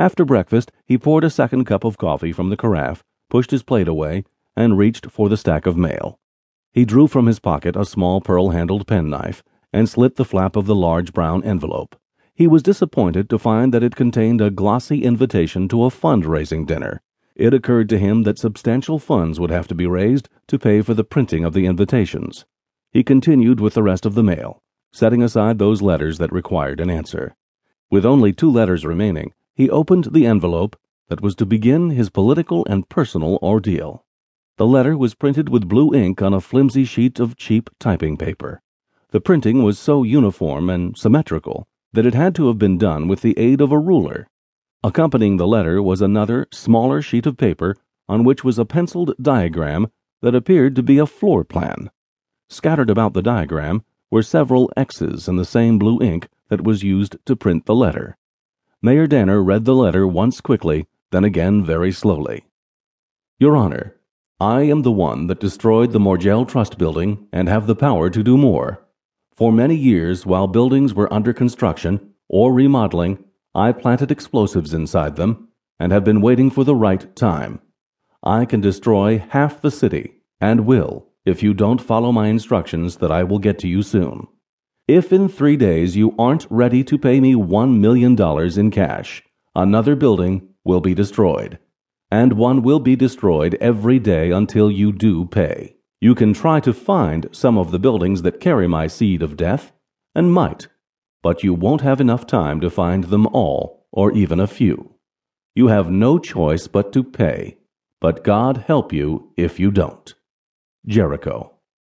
After breakfast, he poured a second cup of coffee from the carafe, pushed his plate away, and reached for the stack of mail. He drew from his pocket a small pearl handled penknife and slit the flap of the large brown envelope. He was disappointed to find that it contained a glossy invitation to a fund-raising dinner. It occurred to him that substantial funds would have to be raised to pay for the printing of the invitations. He continued with the rest of the mail, setting aside those letters that required an answer. With only two letters remaining, he opened the envelope that was to begin his political and personal ordeal. The letter was printed with blue ink on a flimsy sheet of cheap typing paper. The printing was so uniform and symmetrical that it had to have been done with the aid of a ruler. Accompanying the letter was another, smaller sheet of paper on which was a penciled diagram that appeared to be a floor plan. Scattered about the diagram were several X's in the same blue ink that was used to print the letter. Mayor Danner read the letter once quickly, then again very slowly. Your Honor, I am the one that destroyed the Morgell Trust Building and have the power to do more. For many years, while buildings were under construction or remodeling, I planted explosives inside them and have been waiting for the right time. I can destroy half the city and will if you don't follow my instructions that I will get to you soon. If in three days you aren't ready to pay me $1 million in cash, another building will be destroyed. And one will be destroyed every day until you do pay. You can try to find some of the buildings that carry my seed of death, and might, but you won't have enough time to find them all, or even a few. You have no choice but to pay, but God help you if you don't. Jericho.